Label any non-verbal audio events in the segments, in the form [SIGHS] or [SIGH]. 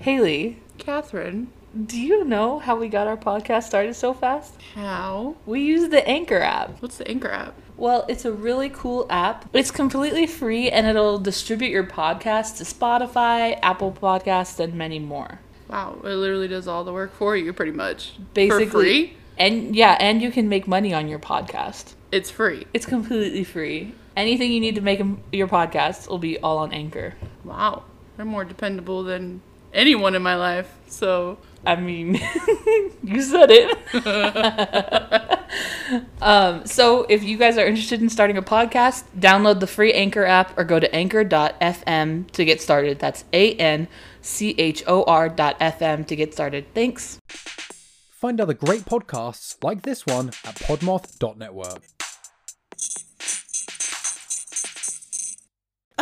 Haley, Catherine. do you know how we got our podcast started so fast? How? We use the Anchor app. What's the Anchor app? Well, it's a really cool app. It's completely free and it'll distribute your podcast to Spotify, Apple Podcasts, and many more. Wow, it literally does all the work for you, pretty much. Basically, For free? And yeah, and you can make money on your podcast. It's free. It's completely free. Anything you need to make your podcast will be all on Anchor. Wow. They're more dependable than anyone in my life. So, I mean, [LAUGHS] you said it. [LAUGHS] um, so, if you guys are interested in starting a podcast, download the free Anchor app or go to anchor.fm to get started. That's A N C H O R dot FM to get started. Thanks. Find other great podcasts like this one at podmoth.network.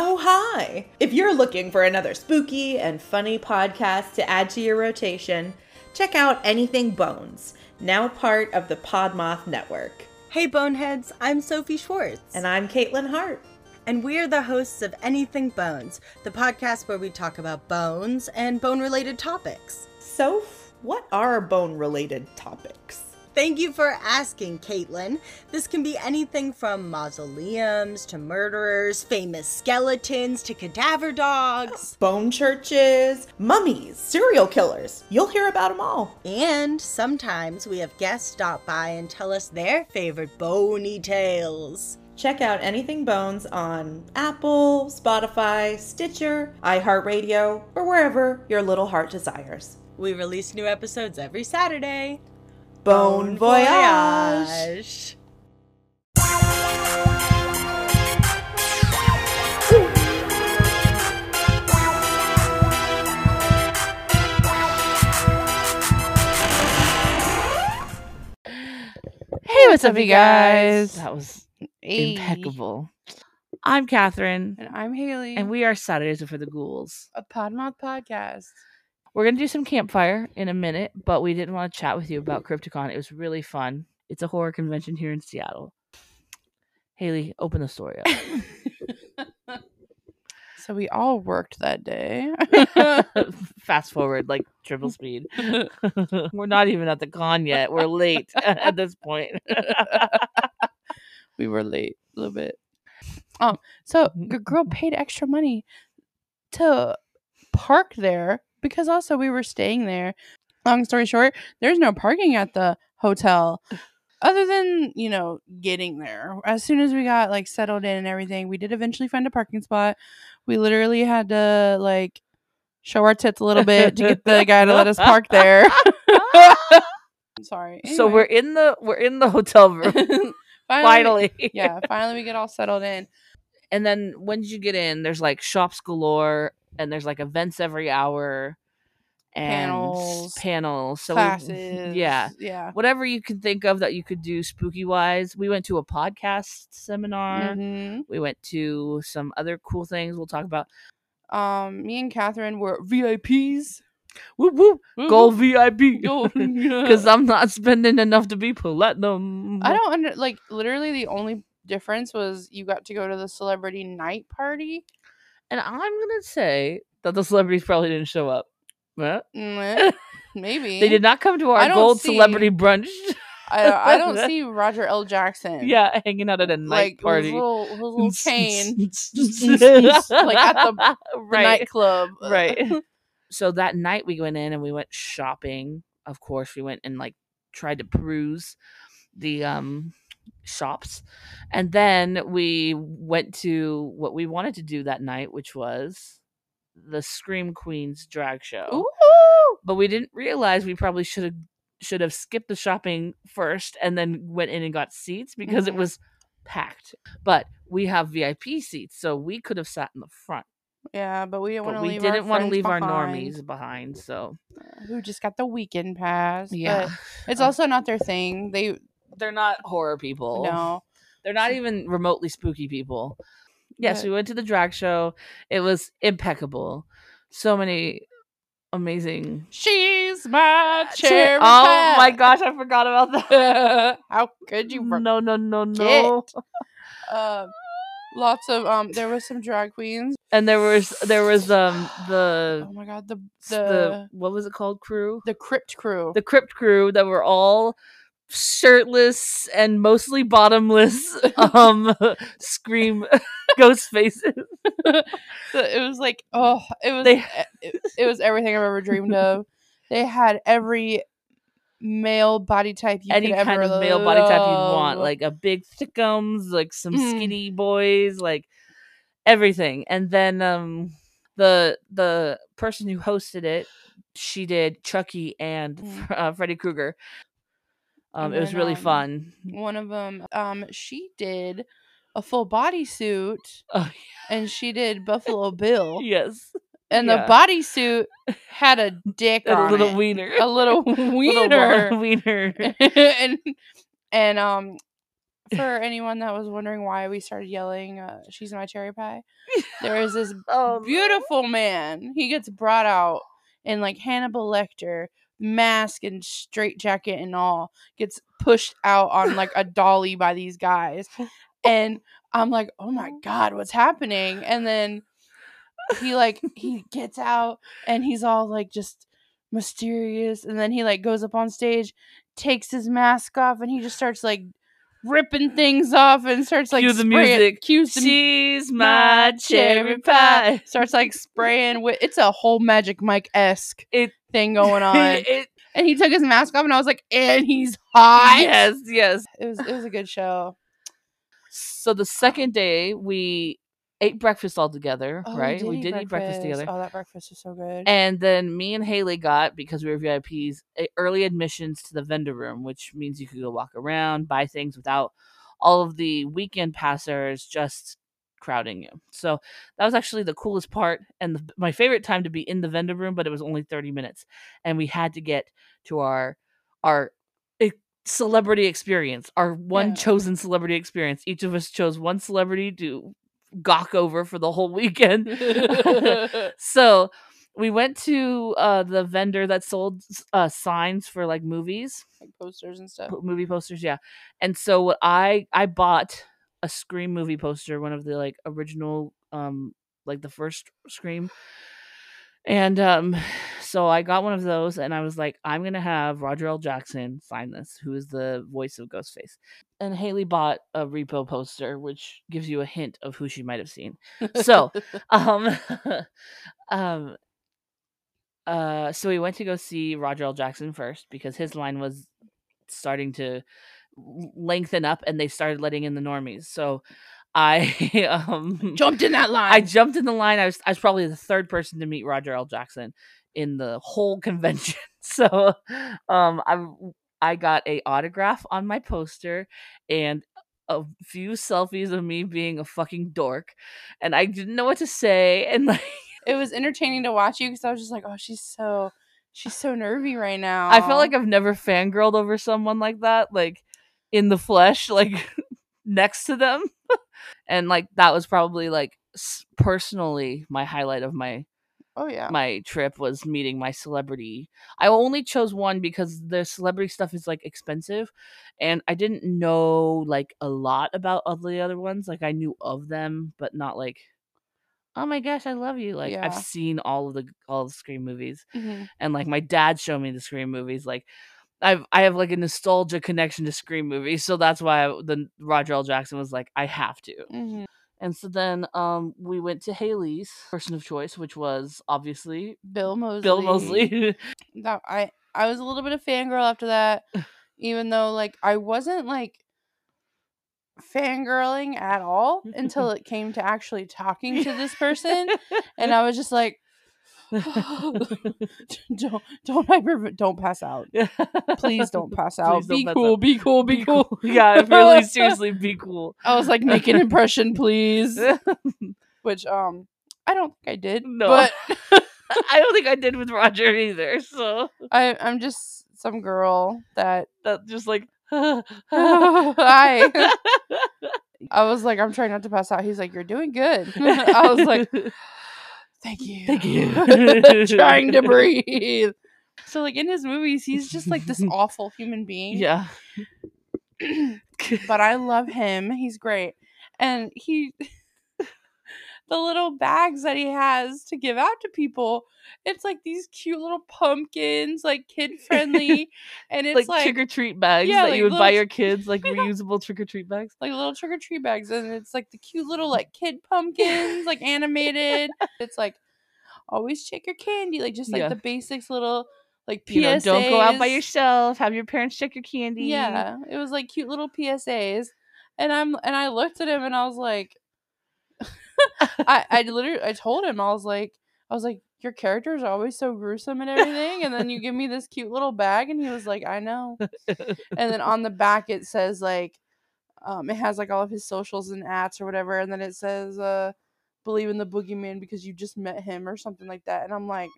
Oh, hi! If you're looking for another spooky and funny podcast to add to your rotation, check out Anything Bones, now part of the Podmoth Network. Hey Boneheads, I'm Sophie Schwartz. And I'm Caitlin Hart. and we're the hosts of Anything Bones, the podcast where we talk about bones and bone related topics. So, what are bone related topics? Thank you for asking, Caitlin. This can be anything from mausoleums to murderers, famous skeletons to cadaver dogs. Bone churches, mummies, serial killers. You'll hear about them all. And sometimes we have guests stop by and tell us their favorite bony tales. Check out Anything Bones on Apple, Spotify, Stitcher, iHeartRadio, or wherever your little heart desires. We release new episodes every Saturday. Bone voyage! Hey, what's up, you guys? guys? That was Hey. impeccable. I'm Catherine, And I'm Haley. and we are Saturdays for the Ghouls. a Podmoth podcast. We're gonna do some campfire in a minute, but we didn't want to chat with you about Crypticon. It was really fun. It's a horror convention here in Seattle. Haley, open the story up. [LAUGHS] So we all worked that day. [LAUGHS] Fast forward like triple speed. [LAUGHS] We're not even at the con yet. We're late at this point. we were late a little bit. Um, so the girl paid extra money to park there because also we were staying there. Long story short, there's no parking at the hotel other than, you know, getting there. As soon as we got like settled in and everything, we did eventually find a parking spot. We literally had to like show our tits a little bit to get the guy to let us park there. [LAUGHS] Sorry. So we're in the we're in the hotel room [LAUGHS] [LAUGHS] Anyway. finally. yeah, finally we get all settled in. And then once you get in, there's like shops galore, and there's like events every hour, and Panels, panels. So we- [LAUGHS] yeah, Yeah. whatever you can think of that you could do spooky wise. We went to a podcast seminar. Mhm. We went to some other cool things we'll talk about. Um, me and Catherine were VIPs. Whoop whoop, gold VIP. Gold, [LAUGHS] yeah. Because [LAUGHS] I'm not spending enough to be platinum. I don't under like literally the only difference was you got to go to the celebrity night party. And I'm gonna say that the celebrities probably didn't show up. Huh? [LAUGHS] Maybe They did not come to our don't gold see- celebrity brunch. I, I don't [LAUGHS] see Roger L. Jackson. Yeah, hanging out at a night like party. His little, his little [LAUGHS] cane, like like at the, the nightclub. right. so that night we went in and we went shopping. Of course, we went and like tried to peruse the um shops, and then we went to what we wanted to do that night, which was the Scream Queens drag show. Ooh. But we didn't realize we probably should have should have skipped the shopping first and then went in and got seats because it Mhm. was packed. But we have VIP seats, so we could have sat in the front. Yeah, but we didn't want to we leave. didn't want to leave our normies behind. So who just got the weekend pass. yeah, it's Uh, also not their thing. They they're not horror people. no. they're not even remotely spooky people. Yes, we went to the drag show. It was impeccable. So many amazing. She's my Che- cherry oh my gosh, I forgot about that. [LAUGHS] How could you? [LAUGHS] no, no, no, no. Um, Lots of um. There was some drag queens. and there was there was [SIGHS] um the Oh my god, the the, the what was it called crew the crypt crew. the crypt crew that were all shirtless and mostly bottomless [LAUGHS] um scream [LAUGHS] ghost faces [LAUGHS] So it was like oh, it was They- it, it was everything I've ever dreamed of. They had every male body type you any kind of male body type you want like a big thickums like some Mm. skinny boys like everything and then um the the person who hosted it she did chucky and Mm. uh, freddy krueger um it was really um, fun. one of them um she did a full bodysuit oh [LAUGHS] and she did Buffalo [LAUGHS] Bill. Yes. And yeah. the bodysuit had a dick a on little it. wiener. a little [LAUGHS] Little wiener. wa- wiener. And and um for anyone that was wondering why we started yelling uh, she's my cherry pie there is this oh beautiful man. He gets brought out in like hannibal lecter mask and straight jacket and all gets pushed out on like a dolly by these guys. And i'm like oh my [LAUGHS] god what's happening? And then he like he gets out and he's all like just mysterious. And then he like goes up on stage takes his mask off and he just starts like ripping things off and starts like Cue the spraying- music. cues the she's my cherry pie. starts like spraying with it's a whole magic mike esque It- thing [LAUGHS] going on. it, and he took his mask off and i was like and he's hot. Yes yes. It was it was a good show. So the second day we ate breakfast all together Oh, right? We did eat breakfast together. Oh that breakfast was so good. And then me and haley got because we were vips a- early admissions to the vendor room which means you could go walk around buy things without all of the weekend passers just crowding you. So that was actually the coolest part and the, my favorite time to be in the vendor room but it was only 30 minutes. And we had to get to our our celebrity experience our one Yeah. chosen celebrity experience. Each of us chose one celebrity to gawk over for the whole weekend. [LAUGHS] [LAUGHS] So we went to uh the vendor that sold uh signs for like movies. Like posters and stuff. Movie posters yeah. And so what i i bought a scream movie poster one of the like original um like the first scream and um [SIGHS] so i got one of those and i was like i'm gonna have roger l. Jackson sign this who is the voice of ghostface. And haley bought a repo poster which gives you a hint of who she might have seen. So [LAUGHS] um [LAUGHS] um uh so we went to go see roger l. Jackson first because his line was starting to lengthen up and they started letting in the normies. So i [LAUGHS] um jumped in that line. i jumped in the line i was i was probably the third person to meet roger l. Jackson in the whole convention. [LAUGHS] So um i i got a autograph on my poster and a few selfies of me being a fucking dork and i didn't know what to say and like it was entertaining to watch you because I was just like, oh, she's so she's so nervy right now. I feel like I've never fangirled over someone like that, like in the flesh, like [LAUGHS] next to them. [LAUGHS] and like that was probably like personally my highlight of my oh yeah, my trip was meeting my celebrity. I only chose one because the celebrity stuff is like expensive and I didn't know like a lot about all the other ones. Like I knew of them, but not like oh my gosh, I love you. Like I've seen all of the all the Scream movies Mhm. and like my dad showed me the Scream movies. Like I've I have like a nostalgia connection to Scream movies, so that's why I, the Roger L. Jackson was like I have to. Mhm. And so then um we went to Haley's person of choice, which was obviously Bill Moseley. Bill Moseley. [LAUGHS] That I I was a little bit of fangirl after that, [LAUGHS] even though like I wasn't like fangirling at all [LAUGHS] until it came to actually talking to this person, and I was just like, [LAUGHS] don't don't hyper don't pass out. Please [LAUGHS] don't pass out. Don't be pass cool. out. Be cool. Be, cool. [LAUGHS] yeah, really seriously be cool. I was like, make an impression, please. Which um, I don't think I did. No. but I don't think I did with Roger either. So I I'm just some girl that that just like I I was like, I'm trying not to pass out. He's like, you're doing good. I was like, thank you. Thank you. [LAUGHS] trying to breathe. So like in his movies, he's just like this [LAUGHS] awful human being. yeah. [CLEARS THROAT] But I love him. He's great. And he the little bags that he has to give out to people. It's like these cute little pumpkins, like kid [LAUGHS] friendly, and it's like, like trick or treat bags Yeah, that like you would buy your kids, like [LAUGHS] reusable trick or treat bags. like little trick or treat bags, and it's like the cute little [LAUGHS] like kid pumpkins, like animated. It's like always check your candy, like just like Yeah. the basics, little like PSAs. You know, don't go out by yourself. Have your parents check your candy. Yeah, it was like cute little PSAs, and I'm and I looked at him and I was like, I I literally I told him I was like I was like your characters are always so gruesome and everything, and then you give me this cute little bag, and he was like, I know. and then on the back it says like um it has like all of his socials and ads or whatever and then it says uh believe in the boogeyman because you just met him or something like that and i'm like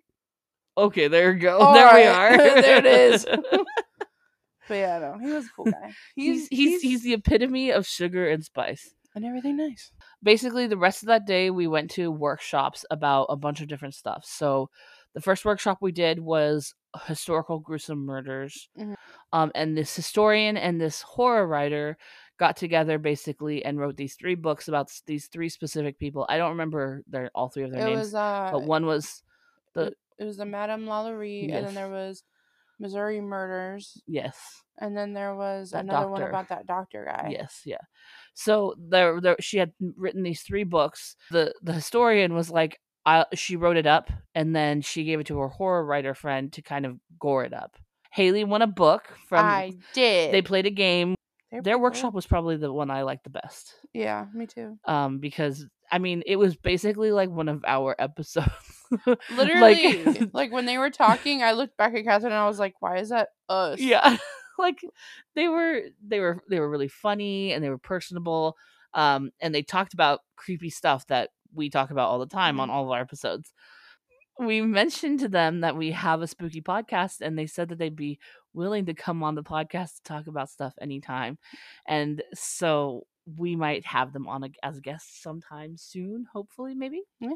Okay, there you go. [LAUGHS] All there we are. [LAUGHS] there it is. [LAUGHS] but yeah no he was a cool guy he's, he's he's the epitome of sugar and spice. and everything nice basically the rest of that day we went to workshops about a bunch of different stuff. So the first workshop we did was historical gruesome murders Mhm. um, and this historian and this horror writer got together basically and wrote these three books about these three specific people. I don't remember their all three of their it names was uh but one was the it was the madame lalaurie and then there was missouri murders yes and then there was That another one about that doctor guy Yes, yeah. So there, there, she had written these three books. The the historian was like, I, she wrote it up, and then she gave it to her horror writer friend to kind of gore it up. Haley won a book from. i did They played a game. They're Their cool. workshop was probably the one I liked the best. yeah me too Um, because I mean, it was basically like one of our [LAUGHS] episodes. [LAUGHS] Literally, like, like, when they were talking, I looked back at Catherine and I was like, "Why is that us?" yeah. [LAUGHS] Like they were they were they were really funny and they were personable um and they talked about creepy stuff that we talk about all the time on all of our episodes. We mentioned to them that we have a spooky podcast and they said that they'd be willing to come on the podcast to talk about stuff anytime. And so we might have them on a, as guests sometime soon hopefully maybe Yeah.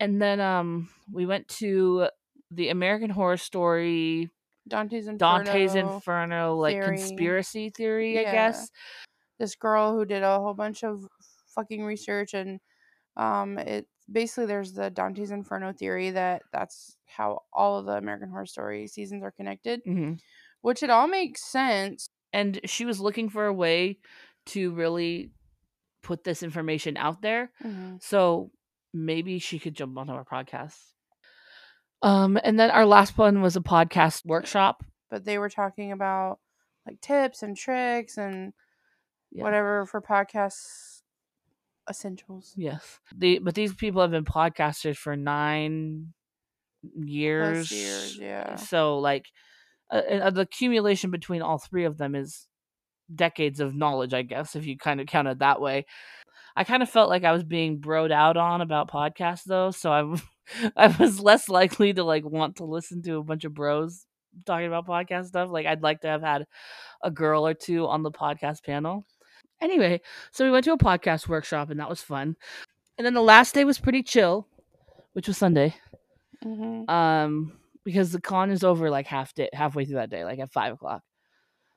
And then um we went to the american horror story Dante's Inferno. Dante's Inferno, like theory. conspiracy theory, I guess. This girl who did a whole bunch of fucking research and um, it basically there's the Dante's Inferno theory that that's how all of the American Horror Story seasons are connected, hmm which it all makes sense. And she was looking for a way to really put this information out there. So maybe she could jump onto our podcast. Um, and then our last one was a podcast workshop. But they were talking about like tips and tricks and Yeah. whatever for podcasts essentials. Yes. The but these people have been podcasters for nine years. Plus years, yeah. So like uh, uh, the accumulation between all three of them is decades of knowledge, I guess, if you kind of count it that way. I kind of felt like I was being broed out on about podcasts though, so I [LAUGHS] I was less likely to like want to listen to a bunch of bros talking about podcast stuff. Like I'd like to have had a girl or two on the podcast panel. Anyway, so we went to a podcast workshop and that was fun. And then the last day was pretty chill, which was Sunday. hmm Um, because the con is over like half day, halfway through that day, like at five o'clock.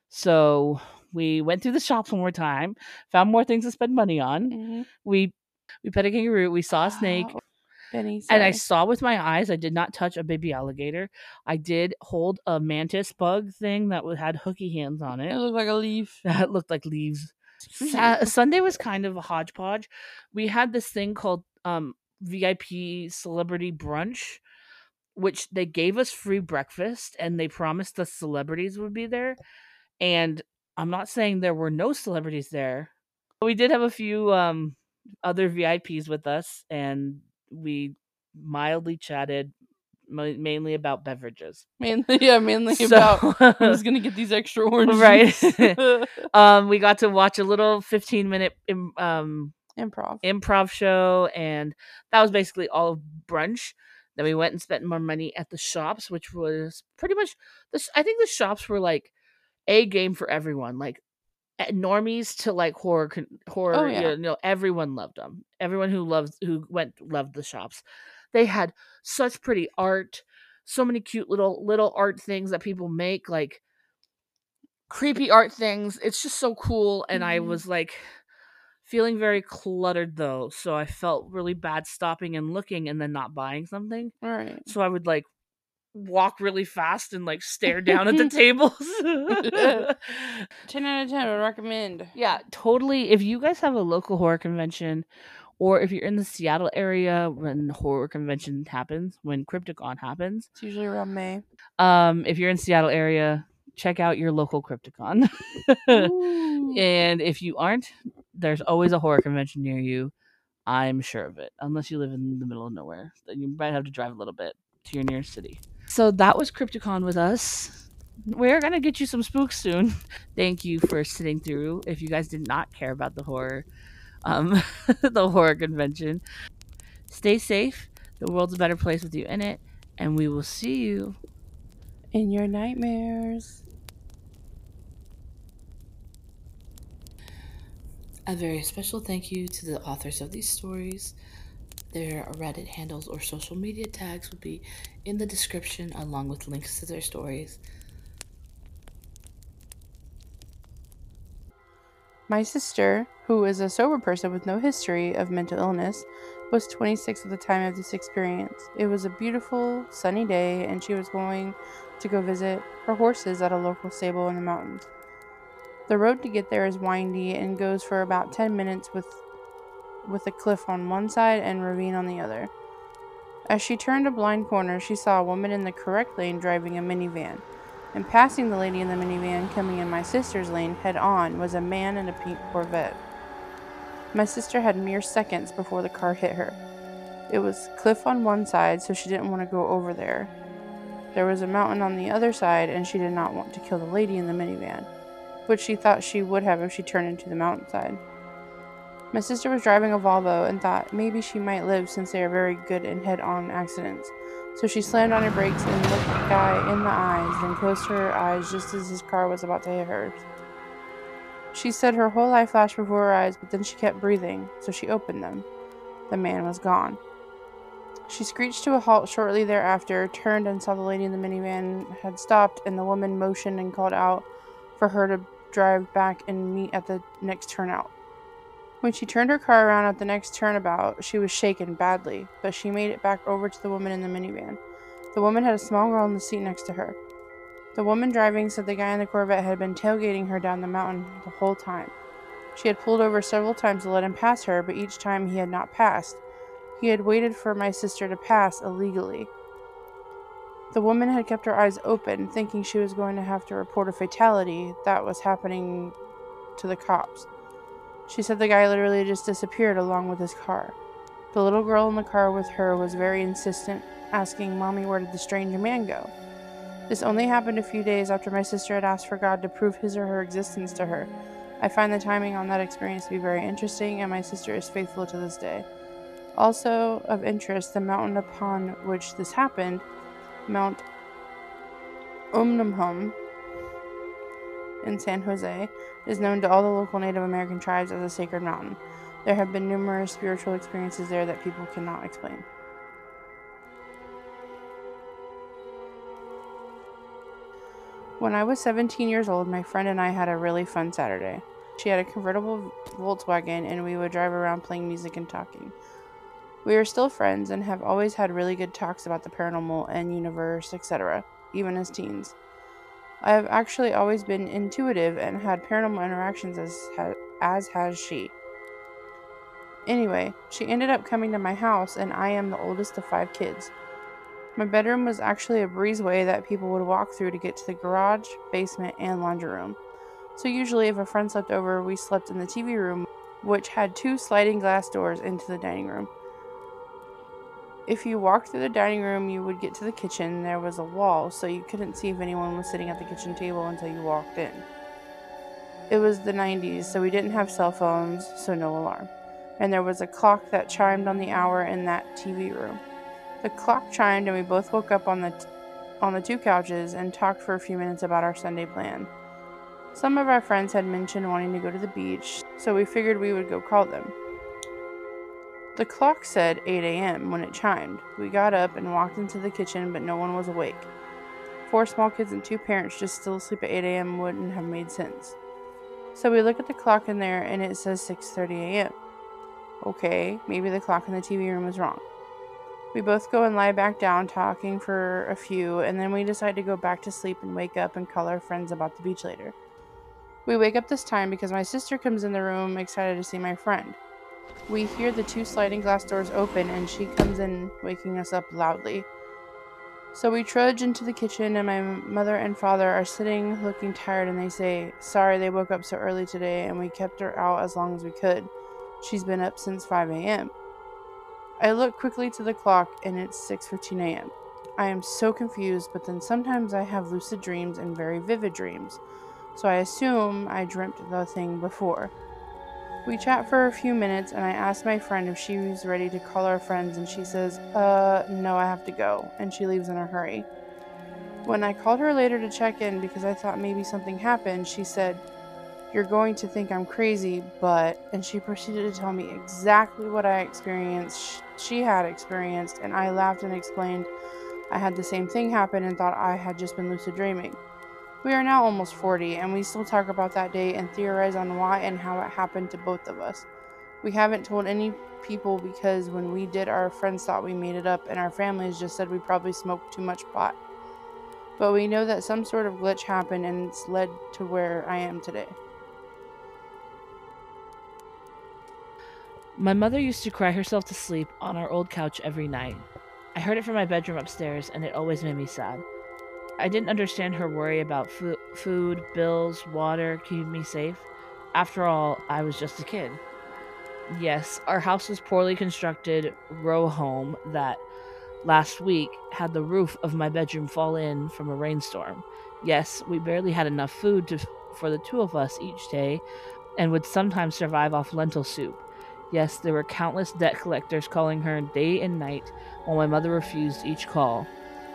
So we went through the shops one more time, found more things to spend money on. hmm We we pet a kangaroo, we saw a snake, Benny, and I saw with my eyes. I did not touch a baby alligator. I did hold a mantis bug thing that had hooky hands on it it. looked like a leaf. [LAUGHS] That looked like leaves. [LAUGHS] Sa- Sunday was kind of a hodgepodge. We had this thing called um, VIP celebrity brunch, which they gave us free breakfast and they promised the celebrities would be there. And I'm not saying there were no celebrities there. But We did have a few um, other VIPs with us, and we mildly chatted mainly about beverages. Mainly, yeah, mainly [LAUGHS] So- about who's [LAUGHS] gonna get these extra oranges. Right. [LAUGHS] um, we got to watch a little 15 minute im- um, Improv. improv show, and that was basically all of brunch. Then we went and spent more money at the shops, which was pretty much the. sh- I think the shops were like a game for everyone, like normies to like horror, con- horror. Oh, you yeah. know, everyone loved them. Everyone who loves who went loved the shops. They had such pretty art, so many cute little little art things that people make, like creepy art things. It's just so cool, and I Mhm. was like feeling very cluttered though. So I felt really bad stopping and looking and then not buying something. All right. So I would like walk really fast and like stare down at the [LAUGHS] tables. [LAUGHS] [LAUGHS] 10 out of 10 I would recommend. yeah, totally. If you guys have a local horror convention or if you're in the Seattle area when horror convention happens, when Crypticon happens, It's usually around May. um if you're in Seattle area, check out your local Crypticon. And if you aren't, there's always a horror convention near you. I'm sure of it. Unless you live in the middle of nowhere, then you might have to drive a little bit to your nearest city. So that was Crypticon with us. We're gonna get you some spooks soon. [LAUGHS] Thank you for sitting through. If you guys did not care about the horror, um, [LAUGHS] the horror convention, stay safe. The world's a better place with you in it, and we will see you In your nightmares. A very special thank you to the authors of these stories. Their Reddit handles or social media tags will be in the description along with links to their stories. My sister, who is a sober person with no history of mental illness, was 26 at the time of this experience. It was a beautiful, sunny day, and she was going to go visit her horses at a local stable in the mountains. The road to get there is windy and goes for about 10 minutes with with a cliff on one side and ravine on the other. As she turned a blind corner, she saw a woman in the correct lane driving a minivan. And passing the lady in the minivan coming in my sister's lane head on was a man in a pink Corvette. My sister had mere seconds before the car hit her. It was cliff on one side, so she didn't want to go over there. There was a mountain on the other side, and she did not want to kill the lady in the minivan, which she thought she would have if she turned into the mountainside. My sister was driving a Volvo and thought maybe she might live since they are very good in head on accidents. So she slammed on her brakes and looked the guy in the eyes, then closed her eyes just as his car was about to hit hers. She said her whole life flashed before her eyes, but then she kept breathing, so she opened them. The man was gone. She screeched to a halt shortly thereafter, turned and saw the lady in the minivan had stopped, and the woman motioned and called out for her to drive back and meet at the next turnout. When she turned her car around at the next turnabout, she was shaken badly, but she made it back over to the woman in the minivan. The woman had a small girl in the seat next to her. The woman driving said the guy in the Corvette had been tailgating her down the mountain the whole time. She had pulled over several times to let him pass her, but each time he had not passed. He had waited for my sister to pass illegally. The woman had kept her eyes open, thinking she was going to have to report a fatality that was happening to the cops. She said the guy literally just disappeared along with his car. The little girl in the car with her was very insistent, asking, Mommy, where did the strange man go? This only happened a few days after my sister had asked for God to prove his or her existence to her. I find the timing on that experience to be very interesting, and my sister is faithful to this day. Also of interest, the mountain upon which this happened, Mount Umunhum in San Jose, is known to all the local Native American tribes as a sacred mountain. There have been numerous spiritual experiences there that people cannot explain. When I was 17 years old, my friend and I had a really fun Saturday. She had a convertible Volkswagen, and we would drive around playing music and talking. We are still friends and have always had really good talks about the paranormal and universe, etc., even as teens. I have actually always been intuitive and had paranormal interactions as ha- as has she. Anyway, she ended up coming to my house and I am the oldest of 5 kids. My bedroom was actually a breezeway that people would walk through to get to the garage, basement, and laundry room. So usually if a friend slept over, we slept in the TV room, which had two sliding glass doors into the dining room. If you walked through the dining room, you would get to the kitchen. There was a wall, so you couldn't see if anyone was sitting at the kitchen table until you walked in. It was the 90s, so we didn't have cell phones, so no alarm. And there was a clock that chimed on the hour in that TV room. The clock chimed, and we both woke up on the t- on the two couches and talked for a few minutes about our Sunday plan. Some of our friends had mentioned wanting to go to the beach, so we figured we would go call them. The clock said 8 a.m. when it chimed. We got up and walked into the kitchen, but no one was awake. Four small kids and two parents just still asleep at 8 a.m. wouldn't have made sense. So we look at the clock in there and it says 6:30 a.m. Okay, maybe the clock in the TV room was wrong. We both go and lie back down talking for a few and then we decide to go back to sleep and wake up and call our friends about the beach later. We wake up this time because my sister comes in the room excited to see my friend. We hear the two sliding glass doors open and she comes in waking us up loudly. So we trudge into the kitchen, and my mother and father are sitting looking tired, and they say, Sorry they woke up so early today, and we kept her out as long as we could. She's been up since 5 a.m. I look quickly to the clock, and it's 6:15 a.m. I am so confused, but then sometimes I have lucid dreams and very vivid dreams, so I assume I dreamt the thing before. We chat for a few minutes, and I ask my friend if she was ready to call our friends, and she says, Uh, no, I have to go, and she leaves in a hurry. When I called her later to check in because I thought maybe something happened, she said, You're going to think I'm crazy, but. And she proceeded to tell me exactly what I experienced, she had experienced, and I laughed and explained I had the same thing happen and thought I had just been lucid dreaming. We are now almost 40, and we still talk about that day and theorize on why and how it happened to both of us. We haven't told any people because when we did, our friends thought we made it up, and our families just said we probably smoked too much pot. But we know that some sort of glitch happened and it's led to where I am today. My mother used to cry herself to sleep on our old couch every night. I heard it from my bedroom upstairs, and it always made me sad. I didn't understand her worry about food, bills, water, keeping me safe. After all, I was just a kid. Yes, our house was poorly constructed row home that last week had the roof of my bedroom fall in from a rainstorm. Yes, we barely had enough food to, for the two of us each day and would sometimes survive off lentil soup. Yes, there were countless debt collectors calling her day and night while my mother refused each call.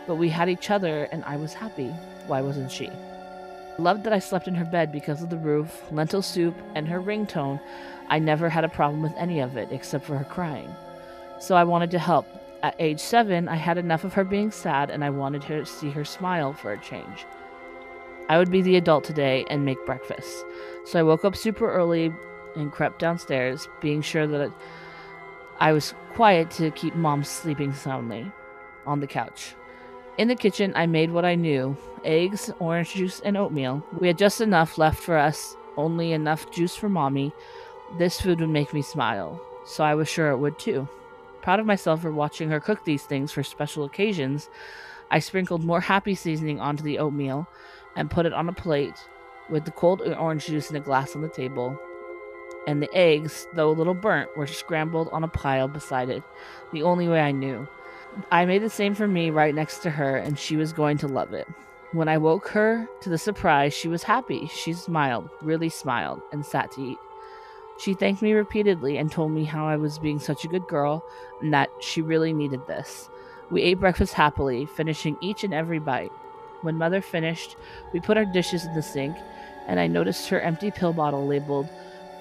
But we had each other and I was happy. Why wasn't she? Loved that I slept in her bed because of the roof, lentil soup, and her ringtone. I never had a problem with any of it except for her crying. So I wanted to help. At age seven, I had enough of her being sad and I wanted her to see her smile for a change. I would be the adult today and make breakfast. So I woke up super early and crept downstairs, being sure that I was quiet to keep mom sleeping soundly on the couch. In the kitchen, I made what I knew eggs, orange juice, and oatmeal. We had just enough left for us, only enough juice for mommy. This food would make me smile, so I was sure it would too. Proud of myself for watching her cook these things for special occasions, I sprinkled more happy seasoning onto the oatmeal and put it on a plate with the cold orange juice in a glass on the table. And the eggs, though a little burnt, were scrambled on a pile beside it, the only way I knew. I made the same for me right next to her, and she was going to love it. When I woke her to the surprise, she was happy. She smiled, really smiled, and sat to eat. She thanked me repeatedly and told me how I was being such a good girl and that she really needed this. We ate breakfast happily, finishing each and every bite. When mother finished, we put our dishes in the sink, and I noticed her empty pill bottle labeled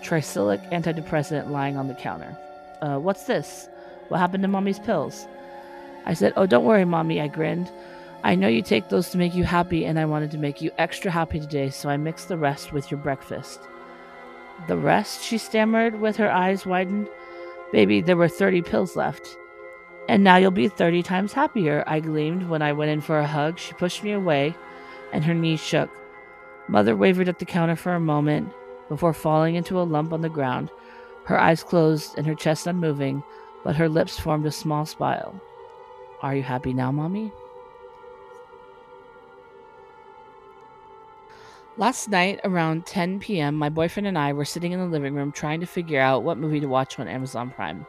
Tricyclic antidepressant lying on the counter. Uh, what's this? What happened to mommy's pills? I said, Oh, don't worry, mommy, I grinned. I know you take those to make you happy, and I wanted to make you extra happy today, so I mixed the rest with your breakfast. The rest? she stammered with her eyes widened. Baby, there were 30 pills left. And now you'll be 30 times happier, I gleamed when I went in for a hug. She pushed me away, and her knees shook. Mother wavered at the counter for a moment before falling into a lump on the ground, her eyes closed and her chest unmoving, but her lips formed a small smile. Are you happy now, Mommy? Last night, around 10 p.m., my boyfriend and I were sitting in the living room trying to figure out what movie to watch on Amazon Prime.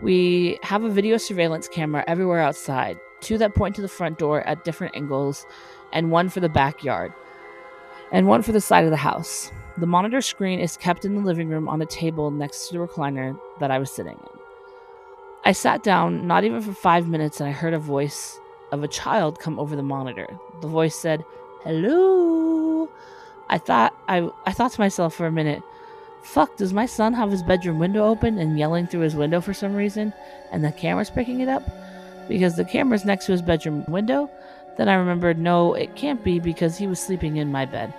We have a video surveillance camera everywhere outside, two that point to the front door at different angles, and one for the backyard, and one for the side of the house. The monitor screen is kept in the living room on a table next to the recliner that I was sitting in. I sat down, not even for five minutes, and I heard a voice of a child come over the monitor. The voice said, Hello. I thought I I thought to myself for a minute, fuck, does my son have his bedroom window open and yelling through his window for some reason and the camera's picking it up? Because the camera's next to his bedroom window? Then I remembered no, it can't be because he was sleeping in my bed.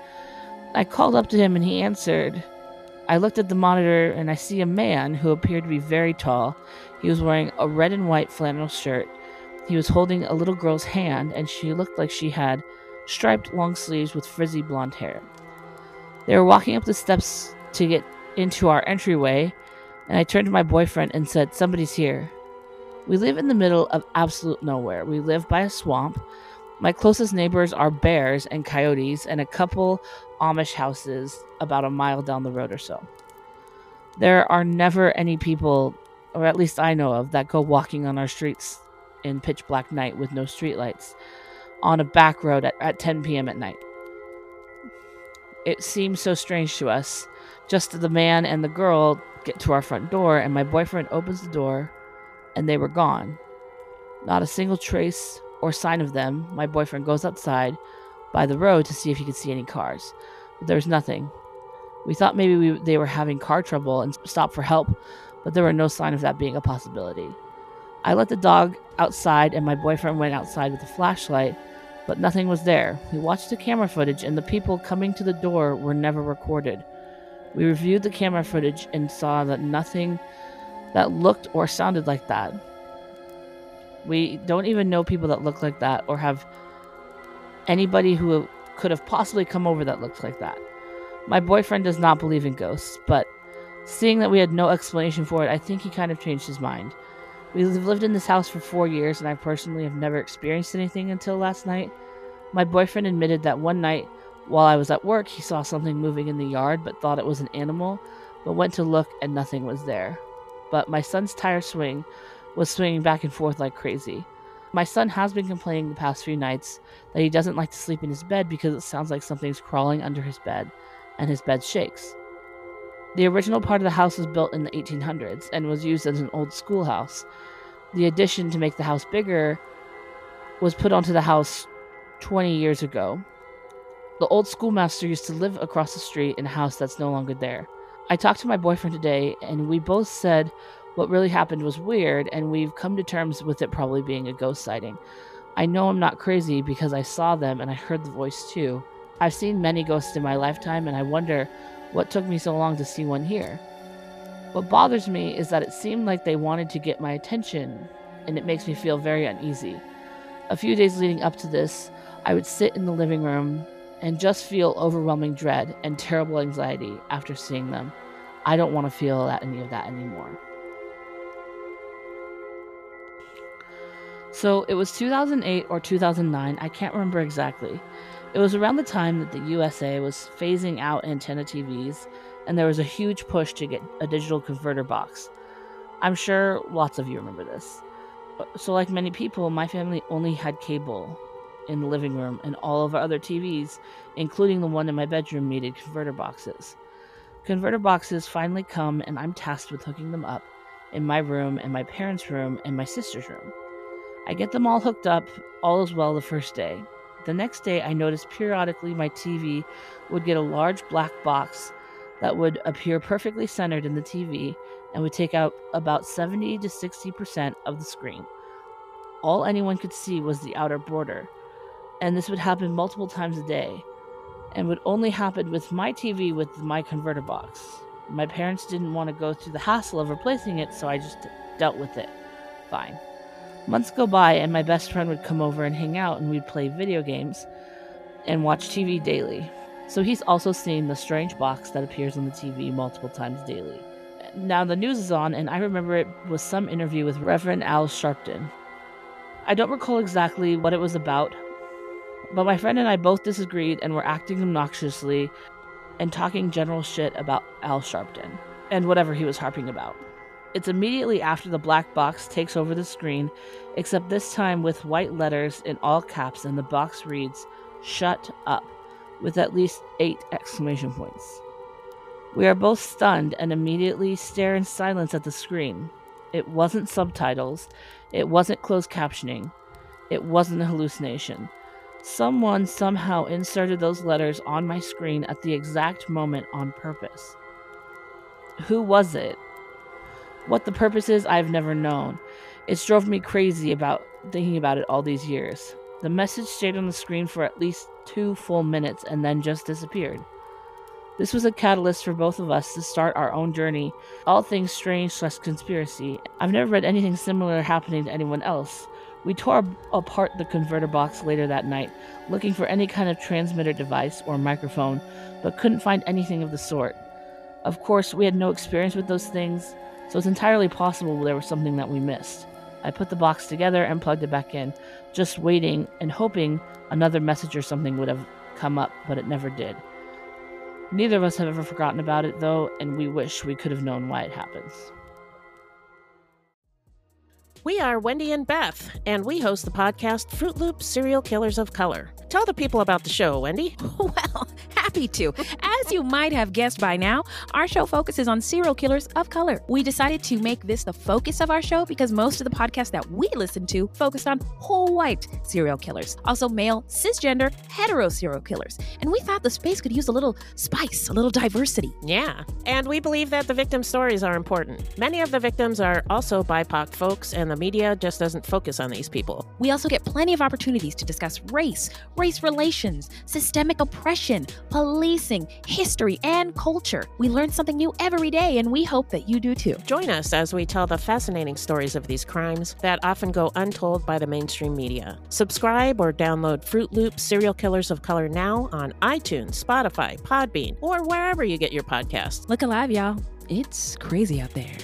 I called up to him and he answered. I looked at the monitor and I see a man who appeared to be very tall. He was wearing a red and white flannel shirt. He was holding a little girl's hand and she looked like she had striped long sleeves with frizzy blonde hair. They were walking up the steps to get into our entryway, and I turned to my boyfriend and said, Somebody's here. We live in the middle of absolute nowhere. We live by a swamp. My closest neighbors are bears and coyotes and a couple Amish houses about a mile down the road or so. There are never any people, or at least I know of, that go walking on our streets in pitch black night with no streetlights on a back road at, at 10 p.m. at night. It seems so strange to us. Just the man and the girl get to our front door, and my boyfriend opens the door, and they were gone. Not a single trace or sign of them. My boyfriend goes outside by the road to see if he could see any cars, but there was nothing. We thought maybe we, they were having car trouble and stopped for help, but there were no sign of that being a possibility. I let the dog outside, and my boyfriend went outside with a flashlight but nothing was there. We watched the camera footage, and the people coming to the door were never recorded. We reviewed the camera footage and saw that nothing that looked or sounded like that. We don't even know people that look like that or have anybody who could have possibly come over that looked like that. My boyfriend does not believe in ghosts, but seeing that we had no explanation for it, I think he kind of changed his mind. We've lived in this house for four years, and I personally have never experienced anything until last night. My boyfriend admitted that one night, while I was at work, he saw something moving in the yard but thought it was an animal, but went to look and nothing was there. But my son's tire swing was swinging back and forth like crazy. My son has been complaining the past few nights that he doesn't like to sleep in his bed because it sounds like something's crawling under his bed, and his bed shakes. The original part of the house was built in the 1800s and was used as an old schoolhouse. The addition to make the house bigger was put onto the house 20 years ago. The old schoolmaster used to live across the street in a house that's no longer there. I talked to my boyfriend today, and we both said what really happened was weird, and we've come to terms with it probably being a ghost sighting. I know I'm not crazy because I saw them and I heard the voice too. I've seen many ghosts in my lifetime, and I wonder what took me so long to see one here? What bothers me is that it seemed like they wanted to get my attention, and it makes me feel very uneasy. A few days leading up to this, I would sit in the living room and just feel overwhelming dread and terrible anxiety after seeing them. I don't want to feel that any of that anymore. So it was 2008 or 2009, I can't remember exactly. It was around the time that the USA was phasing out antenna TVs, and there was a huge push to get a digital converter box. I'm sure lots of you remember this. So, like many people, my family only had cable in the living room, and all of our other TVs, including the one in my bedroom, needed converter boxes. Converter boxes finally come, and I'm tasked with hooking them up in my room, and my parents' room, and my sister's room. I get them all hooked up, all is well the first day. The next day, I noticed periodically my TV would get a large black box that would appear perfectly centered in the TV and would take out about 70 to 60% of the screen. All anyone could see was the outer border, and this would happen multiple times a day, and would only happen with my TV with my converter box. My parents didn't want to go through the hassle of replacing it, so I just dealt with it. Fine. Months go by, and my best friend would come over and hang out, and we'd play video games and watch TV daily. So he's also seen the strange box that appears on the TV multiple times daily. Now the news is on, and I remember it was some interview with Reverend Al Sharpton. I don't recall exactly what it was about, but my friend and I both disagreed and were acting obnoxiously and talking general shit about Al Sharpton and whatever he was harping about. It's immediately after the black box takes over the screen, except this time with white letters in all caps, and the box reads, Shut up, with at least eight exclamation points. We are both stunned and immediately stare in silence at the screen. It wasn't subtitles, it wasn't closed captioning, it wasn't a hallucination. Someone somehow inserted those letters on my screen at the exact moment on purpose. Who was it? What the purpose is, I've never known. It's drove me crazy about thinking about it all these years. The message stayed on the screen for at least two full minutes and then just disappeared. This was a catalyst for both of us to start our own journey, all things strange slash conspiracy. I've never read anything similar happening to anyone else. We tore apart the converter box later that night, looking for any kind of transmitter device or microphone, but couldn't find anything of the sort. Of course, we had no experience with those things, so it's entirely possible there was something that we missed. I put the box together and plugged it back in, just waiting and hoping another message or something would have come up, but it never did. Neither of us have ever forgotten about it, though, and we wish we could have known why it happens. We are Wendy and Beth, and we host the podcast Fruit Loop Serial Killers of Color. Tell the people about the show, Wendy. [LAUGHS] Well, happy to. As you might have guessed by now, our show focuses on serial killers of color. We decided to make this the focus of our show because most of the podcasts that we listen to focused on whole white serial killers, also male, cisgender, hetero serial killers. And we thought the space could use a little spice, a little diversity. Yeah, and we believe that the victim stories are important. Many of the victims are also BIPOC folks, and the media just doesn't focus on these people. We also get plenty of opportunities to discuss race, race relations, systemic oppression, policing, history, and culture. We learn something new every day, and we hope that you do too. Join us as we tell the fascinating stories of these crimes that often go untold by the mainstream media. Subscribe or download Fruit Loop Serial Killers of Color now on iTunes, Spotify, Podbean, or wherever you get your podcasts. Look alive, y'all. It's crazy out there.